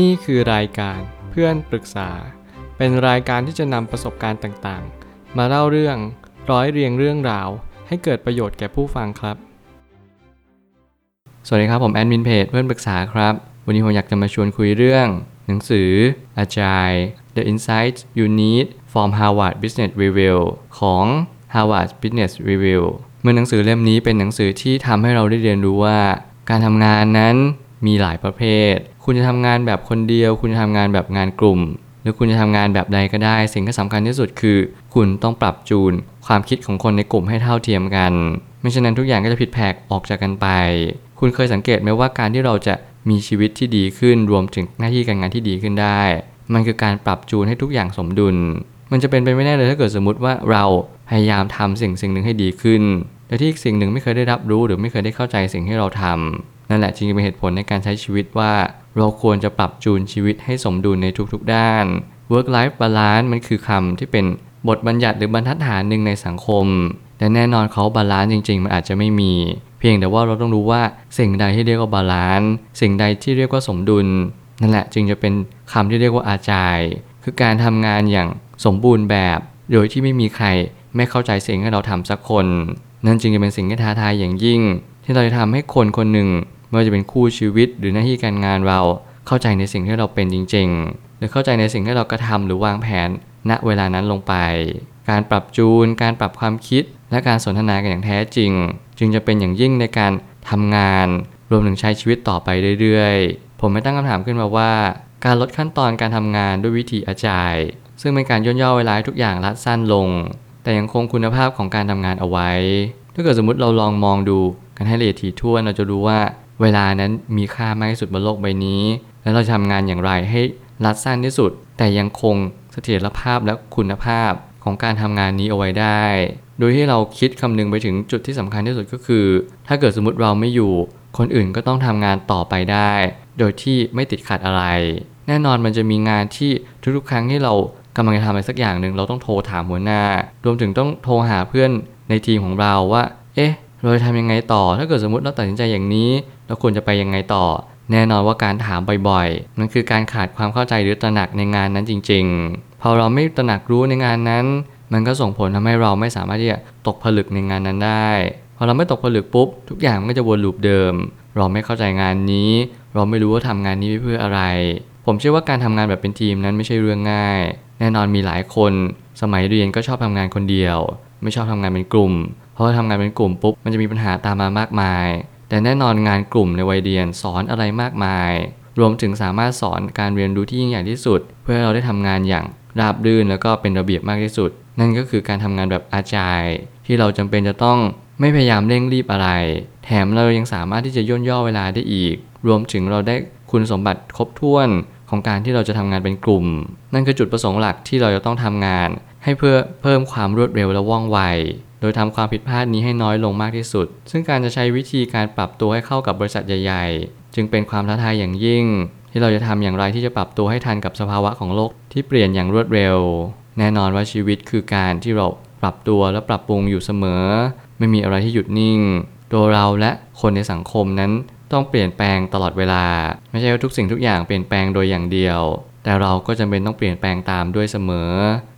นี่คือรายการเพื่อนปรึกษา เป็นรายการที่จะนำประสบการณ์ต่างๆ มาเล่าเรื่องร้อยเรียงเรื่องราว ให้เกิดประโยชน์แก่ผู้ฟังครับ สวัสดีครับผมแอดมินเพจเพื่อนปรึกษาครับ วันนี้ผมอยากจะมาชวนคุยเรื่อง หนังสือ อาจาย The Insights You Need from Harvard Business Review ของ Harvard Business Review เมื่อหนังสือเล่มนี้เป็นหนังสือที่ทำให้เราได้เรียนรู้ว่า การทำงานนั้นมีหลายประเภท คุณจะทำงานแบบคนเดียว คุณจะทำงานแบบงานกลุ่ม หรือคุณจะทำงานแบบใดก็ได้ สิ่งที่สำคัญที่สุดคือ คุณต้องปรับจูน ความคิดของคนในกลุ่มให้เท่าเทียมกัน ไม่เช่นนั้นทุกอย่างก็จะผิดแผกออกจากกันไป คุณเคยสังเกตไหมว่าการที่เราจะมีชีวิตที่ดีขึ้นรวมถึงหน้าที่การงานที่ดีขึ้นได้ มันคือการปรับจูนให้ทุกอย่างสมดุล มันจะเป็นไปไม่ได้เลยถ้าเกิดสมมติว่าเราพยายามทำสิ่งสิ่งหนึ่งให้ดีขึ้น แต่ที่อีกสิ่งหนึ่งไม่เคยได้รับรู้หรือไม่เคยได้เข้าใจสิ่งที่เราทำนั่นแหละจึงเป็นเหตุผลในการใช้ชีวิตว่า เราควรจะปรับจูนชีวิตให้สมดุลในทุกๆด้าน work life balance มันคือคำที่เป็นบทบัญญัติหรือบรรทัดฐานหนึ่งในสังคม แต่แน่นอนคำว่า balance จริง ๆ มันอาจจะไม่มี เพียงแต่ว่าเราต้องรู้ว่าสิ่งใดที่เรียกว่า balance สิ่งใดที่เรียกว่าสมดุล นั่นแหละจึงจะเป็นคำที่เรียกว่าอาจาย คือการทำงานอย่างสมบูรณ์แบบ โดยที่ไม่มีใครไม่เข้าใจสิ่งที่เราทำสักคน นั่นจึงจะเป็นสิ่งที่ท้าทายอย่างยิ่ง ที่เราจะทำให้คนคนหนึ่ง ไม่ว่าจะเป็นคู่ชีวิตหรือหน้าที่การงานเราเข้าใจในสิ่งที่เราเป็นจริง ๆ หรือเข้าใจในสิ่งที่เรากระทำหรือวางแผน ณเวลานั้นลงไป การปรับจูน การปรับความคิด และการสนทนากันอย่างแท้จริง จึงจะเป็นอย่างยิ่งในการทำงาน รวมถึงใช้ชีวิตต่อไปเรื่อยๆ ผมไม่ตั้งคำถามขึ้นมาว่า การลดขั้นตอนการทำงานด้วยวิธีอาจายซึ่งเป็นการย่นย่อเวลาทุกอย่างรัดสั้นลง แต่ยังคงคุณภาพของการทำงานเอาไว้ ถ้าเกิดสมมติเราลองมองดูกันให้ละเอียดถี่ถ้วนเราจะรู้ว่าเวลานั้นมีค่ามากที่สุดบนโลกใบนี้ และเราจะทำงานอย่างไรให้รัดสั้นที่สุด แต่ยังคงเสถียรภาพและคุณภาพของการทำงานนี้เอาไว้ได้ โดยที่เราคิดคำนึงไปถึงจุดที่สำคัญที่สุดก็คือ ถ้าเกิดสมมติเราไม่อยู่ คนอื่นก็ต้องทำงานต่อไปได้ โดยที่ไม่ติดขัดอะไร แน่นอนมันจะมีงานที่ทุกๆ ครั้งที่เรากำลังจะทำอะไรสักอย่างหนึ่งเราต้องโทรถามหัวหน้า รวมถึงต้องโทรหาเพื่อนในทีมของเราว่า เอ๊ะ เราจะทำยังไงต่อ ถ้าเกิดสมมติเราตัดสินใจอย่างนี้ เราควรจะไปยังไงต่อ แน่นอนว่าการถามบ่อยๆ มันคือการขาดความเข้าใจหรือตระหนักในงานนั้นจริง ๆ พอเราไม่ตระหนักรู้ในงานนั้น มันก็ส่งผลทำให้เราไม่สามารถที่จะตกผลึกในงานนั้นได้ พอเราไม่ตกผลึกปุ๊บ ทุกอย่างมันก็จะวนลูปเดิม เราไม่เข้าใจงานนี้ เราไม่รู้ว่าทำงานนี้เพื่ออะไร ผมเชื่อว่าการทำงานแบบเป็นทีมนั้นไม่ใช่เรื่องง่าย แน่นอนมีหลายคน สมัยเรียนก็ชอบทำงานคนเดียว ไม่ชอบทำงานเป็นกลุ่ม พราะว่าทำงานเป็นกลุ่มปุ๊บมันจะมีปัญหาตามมามากมาย แต่แน่นอนงานกลุ่มในวัยเรียนสอนอะไรมากมาย รวมถึงสามารถสอนการเรียนรู้ที่ยิ่งใหญ่ที่สุด เพื่อให้เราได้ทำงานอย่างราบรื่นแล้วก็เป็นระเบียบมากที่สุด นั่นก็คือการทำงานแบบอาจายที่เราจำเป็นจะต้องไม่พยายามเร่งรีบอะไร แถมเรายังสามารถที่จะย่นย่อเวลาได้อีก รวมถึงเราได้คุณสมบัติครบถ้วนของการที่เราจะทำงานเป็นกลุ่ม นั่นคือจุดประสงค์หลักที่เราจะต้องทำงาน ให้เพื่อเพิ่มความรวดเร็วและว่องไว โดยทำความผิดพลาดนี้ให้น้อยลงมากที่สุด ซึ่งการจะใช้วิธีการปรับตัวให้เข้ากับบริษัทใหญ่ ๆ จึงเป็นความท้าทายอย่างยิ่ง ที่เราจะทำอย่างไรที่จะปรับตัวให้ทันกับสภาวะของโลกที่เปลี่ยนอย่างรวดเร็ว แน่นอนว่าชีวิตคือการที่เราปรับตัวและปรับปรุงอยู่เสมอ ไม่มีอะไรที่หยุดนิ่ง ตัวเราและคนในสังคมนั้นต้องเปลี่ยนแปลงตลอดเวลา ไม่ใช่ว่าทุกสิ่งทุกอย่างเปลี่ยนแปลงโดยอย่างเดียว แต่เราก็จำเป็นต้องเปลี่ยนแปลงตามด้วยเสมอ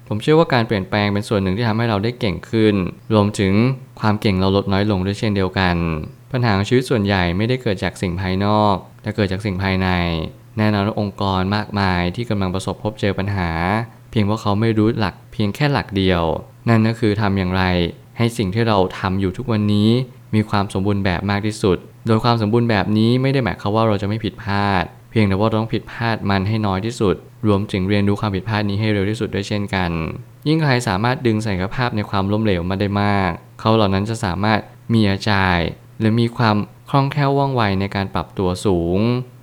ผมเชื่อว่าการเปลี่ยนแปลงเป็นส่วนหนึ่งที่ทำให้เราได้เก่งขึ้น รวมถึงความเก่งเราลดน้อยลงด้วยเช่นเดียวกัน ปัญหาของชีวิตส่วนใหญ่ไม่ได้เกิดจากสิ่งภายนอก แต่เกิดจากสิ่งภายใน แน่นอนองค์กรมากมายที่กำลังประสบพบเจอปัญหา เพียงเพราะเขาไม่รู้หลักเพียงแค่หลักเดียว นั่นก็คือทำอย่างไร ให้สิ่งที่เราทำอยู่ทุกวันนี้ มีความสมบูรณ์แบบมากที่สุด โดยความสมบูรณ์แบบนี้ไม่ได้หมายความว่าเราจะไม่ผิดพลาด เพียงแต่ว่าเราต้องผิดพลาดมันให้น้อยที่สุด รวมถึงเรียนรู้ความผิดพลาดนี้ให้เร็วที่สุดด้วยเช่นกัน ยิ่งใครสามารถดึงศักยภาพในความล้มเหลวมาได้มาก เขาเหล่านั้นจะสามารถมีอาจายหรือมีความคล่องแคล่วว่องไวในการปรับตัวสูง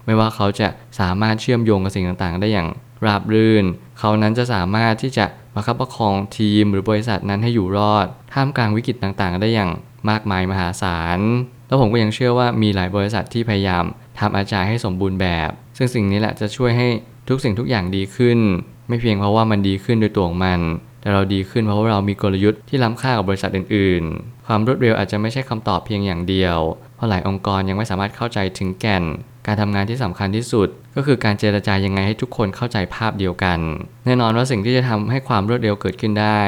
ไม่ว่าเขาจะสามารถเชื่อมโยงกับสิ่งต่างๆ ได้อย่างราบรื่น เขานั้นจะสามารถที่จะประคับประคองทีมหรือบริษัทนั้นให้อยู่รอด ท่ามกลางวิกฤตต่างๆ ได้อย่างมากมายมหาศาล แล้วผมก็ยังเชื่อว่ามีหลายบริษัทที่พยายามทำอาจารย์ให้สมบูรณ์แบบ ซึ่งสิ่งนี้แหละจะช่วยให้ ทุกสิ่งทุกอย่างดีขึ้น ไม่เพียงเพราะว่ามันดีขึ้นโดยตัวของมัน แต่เราดีขึ้นเพราะว่าเรามีกลยุทธ์ที่ล้ำค่ากับบริษัทอื่น ๆ ความรวดเร็วอาจจะไม่ใช่คำตอบเพียงอย่างเดียว เพราะหลายองค์กรยังไม่สามารถเข้าใจถึงแก่น การทำงานที่สำคัญที่สุด ก็คือการเจรจายังไงให้ทุกคนเข้าใจภาพเดียวกัน แน่นอนว่าสิ่งที่จะทำให้ความรวดเร็วเกิดขึ้นได้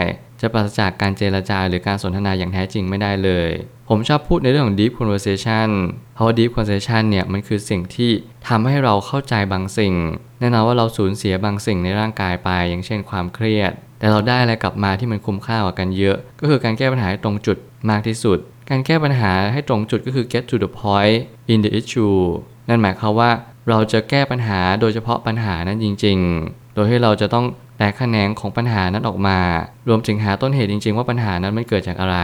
จะปราศจากการเจรจาหรือการสนทนาอย่างแท้จริงไม่ได้เลย ผมชอบพูดในเรื่องของ deep conversation เพราะว่า deep conversation เนี่ยมันคือสิ่งที่ทำให้เราเข้าใจบางสิ่ง แน่นอนว่าเราสูญเสียบางสิ่งในร่างกายไป อย่างเช่นความเครียด แต่เราได้อะไรกลับมาที่มันคุ้มค่ากว่ากันเยอะ ก็คือการแก้ปัญหาให้ตรงจุดมากที่สุด การแก้ปัญหาให้ตรงจุดก็คือ get to the point in the issue นั่นหมายความว่าเราจะแก้ปัญหาโดยเฉพาะปัญหานั้นจริง ๆ โดยที่เราจะต้อง ตกแขนงของปัญหานั้นออกมา รวมถึงหาต้นเหตุจริง ๆ ว่าปัญหานั้นมันเกิดจากอะไร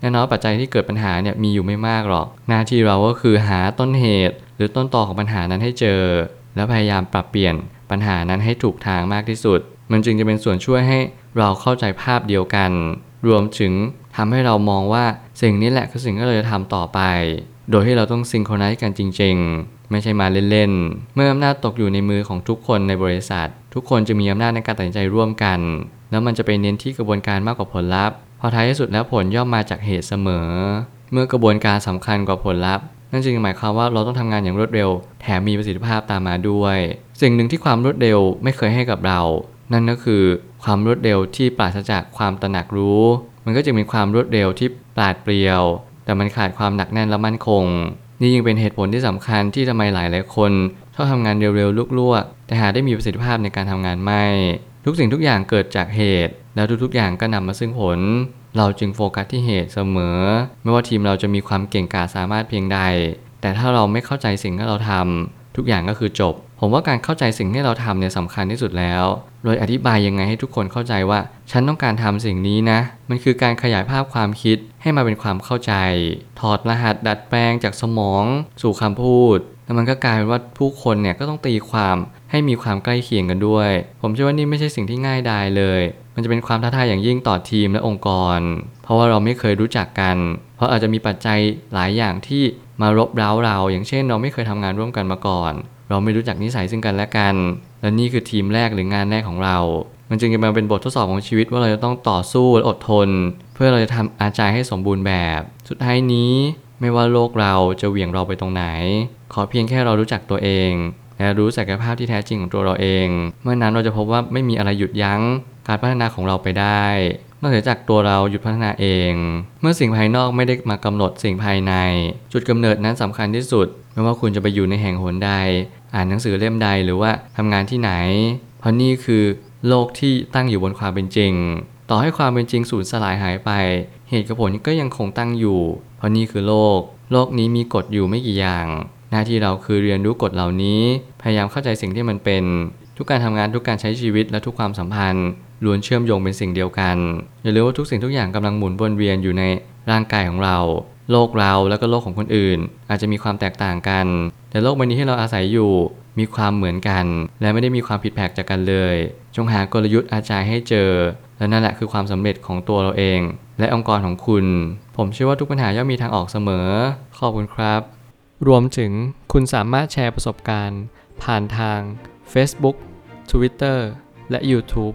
แน่นอนปัจจัยที่เกิดปัญหาเนี่ยมีอยู่ไม่มากหรอก หน้าที่เราก็คือหาต้นเหตุ หรือต้นตอของปัญหานั้นให้เจอ แล้วพยายามปรับเปลี่ยนปัญหานั้นให้ถูกทางมากที่สุด มันจึงจะเป็นส่วนช่วยให้เราเข้าใจภาพเดียวกัน รวมถึงทำให้เรามองว่าสิ่งนี้แหละคือสิ่งที่เราจะทำต่อไป โดยที่เราต้องซิงโครไนซ์กันจริง ๆ ไม่ใช่มาเล่นๆ เมื่ออำนาจตกอยู่ในมือของทุกคนในบริษัท ทุกคนจะมีอำนาจในการตัดสินใจร่วมกัน แล้วมันจะไปเน้นที่กระบวนการมากกว่าผลลัพธ์พอท้ายที่สุดแล้วผลย่อมมาจากเหตุเสมอ เมื่อกระบวนการสำคัญกว่าผลลัพธ์นั่นจึงหมายความว่าเราต้องทำงานอย่างรวดเร็ว แถมมีประสิทธิภาพตามมาด้วย สิ่งหนึ่งที่ความรวดเร็วไม่เคยให้กับเรา นั่นก็คือความรวดเร็วที่ปราศจากความตระหนักรู้ มันก็จะมีความรวดเร็วที่ปราดเปรียว แต่มันขาดความหนักแน่นและมั่นคง นี่ยังเป็นเหตุผลที่สำคัญที่ทำไมหลายหลายคนชอบทำงานเร็วๆลุกลวกแต่หาได้มีประสิทธิภาพในการทำงานไม่ ทุกสิ่งทุกอย่างเกิดจากเหตุ แล้วทุกๆอย่างก็นำมาซึ่งผล เราจึงโฟกัสที่เหตุเสมอ ไม่ว่าทีมเราจะมีความเก่งกาจสามารถเพียงใด แต่ถ้าเราไม่เข้าใจสิ่งที่เราทำทุกอย่างก็คือจบ ผมว่าการเข้าใจสิ่งที่เราทำเนี่ยสำคัญที่สุดแล้ว โดยอธิบายยังไงให้ทุกคนเข้าใจว่า ฉันต้องการทำสิ่งนี้นะ มันคือการขยายภาพความคิดให้มาเป็นความเข้าใจ ถอดรหัสดัดแปลงจากสมอง สู่คำพูดแล้วมันก็กลายเป็นว่าผู้คนเนี่ยก็ต้องตีความให้มีความใกล้เคียงกันด้วย ผมเชื่อว่านี่ไม่ใช่สิ่งที่ง่ายดายเลย มันจะเป็นความท้าทายอย่างยิ่งต่อทีมและองค์กร เพราะว่าเราไม่เคยรู้จักกัน เพราะอาจจะมีปัจจัยหลายอย่างที่มารบเร้าเรา อย่างเช่น เราไม่เคยทำงานร่วมกันมาก่อน เราไม่รู้จักนิสัยซึ่งกันและกัน และนี่คือทีมแรกหรืองานแรกของเรา มันจึงจะมาเป็นบททดสอบของชีวิตว่าเราจะต้องต่อสู้และอดทน เพื่อเราจะทำอาจายให้สมบูรณ์แบบ สุดท้ายนี้ไม่ว่าโลกเราจะเหวี่ยงเราไปตรงไหน ขอเพียงแค่เรารู้จักตัวเอง และรู้ศักยภาพที่แท้จริงของตัวเราเอง เมื่อนั้นเราจะพบว่าไม่มีอะไรหยุดยั้ง การพัฒนาของเราไปได้ นอกจากตัวเราหยุดพัฒนาเอง เมื่อสิ่งภายนอกไม่ได้มากำหนดสิ่งภายใน จุดกำเนิดนั้นสำคัญที่สุด ไม่ว่าคุณจะไปอยู่ในแห่งหนใด อ่านหนังสือเล่มใดหรือว่าทำงานที่ไหน เพราะนี่คือโลกที่ตั้งอยู่บนความเป็นจริง ต่อให้ความเป็นจริงสูญสลายหายไป เหตุกับผลก็ยังคงตั้งอยู่ เพราะนี่คือโลก โลกนี้มีกฎอยู่ไม่กี่อย่าง หน้าที่เราคือเรียนรู้กฎเหล่านี้ พยายามเข้าใจสิ่งที่มันเป็น ทุกการทำงานทุกการใช้ชีวิตและทุกความสัมพันธ์ ล้วนเชื่อมโยงเป็นสิ่งเดียวกัน อย่าลืมว่าทุกสิ่งทุกอย่างกำลังหมุนวนเวียนอยู่ในร่างกายของเรา โลกเราแล้วก็โลกของคนอื่น อาจจะมีความแตกต่างกัน แต่โลกใบนี้ที่เราอาศัยอยู่มีความเหมือนกัน และไม่ได้มีความผิดแผกจากกันเลย จงหากลยุทธ์อาจารย์ให้เจอ และนั่นแหละคือความสำเร็จของตัวเราเอง และองค์กรของคุณ ผมเชื่อว่าทุกปัญหาย่อมมีทางออกเสมอ ขอบคุณครับ รวมถึงคุณสามารถแชร์ประสบการณ์ ผ่านทาง Facebook Twitter และ YouTube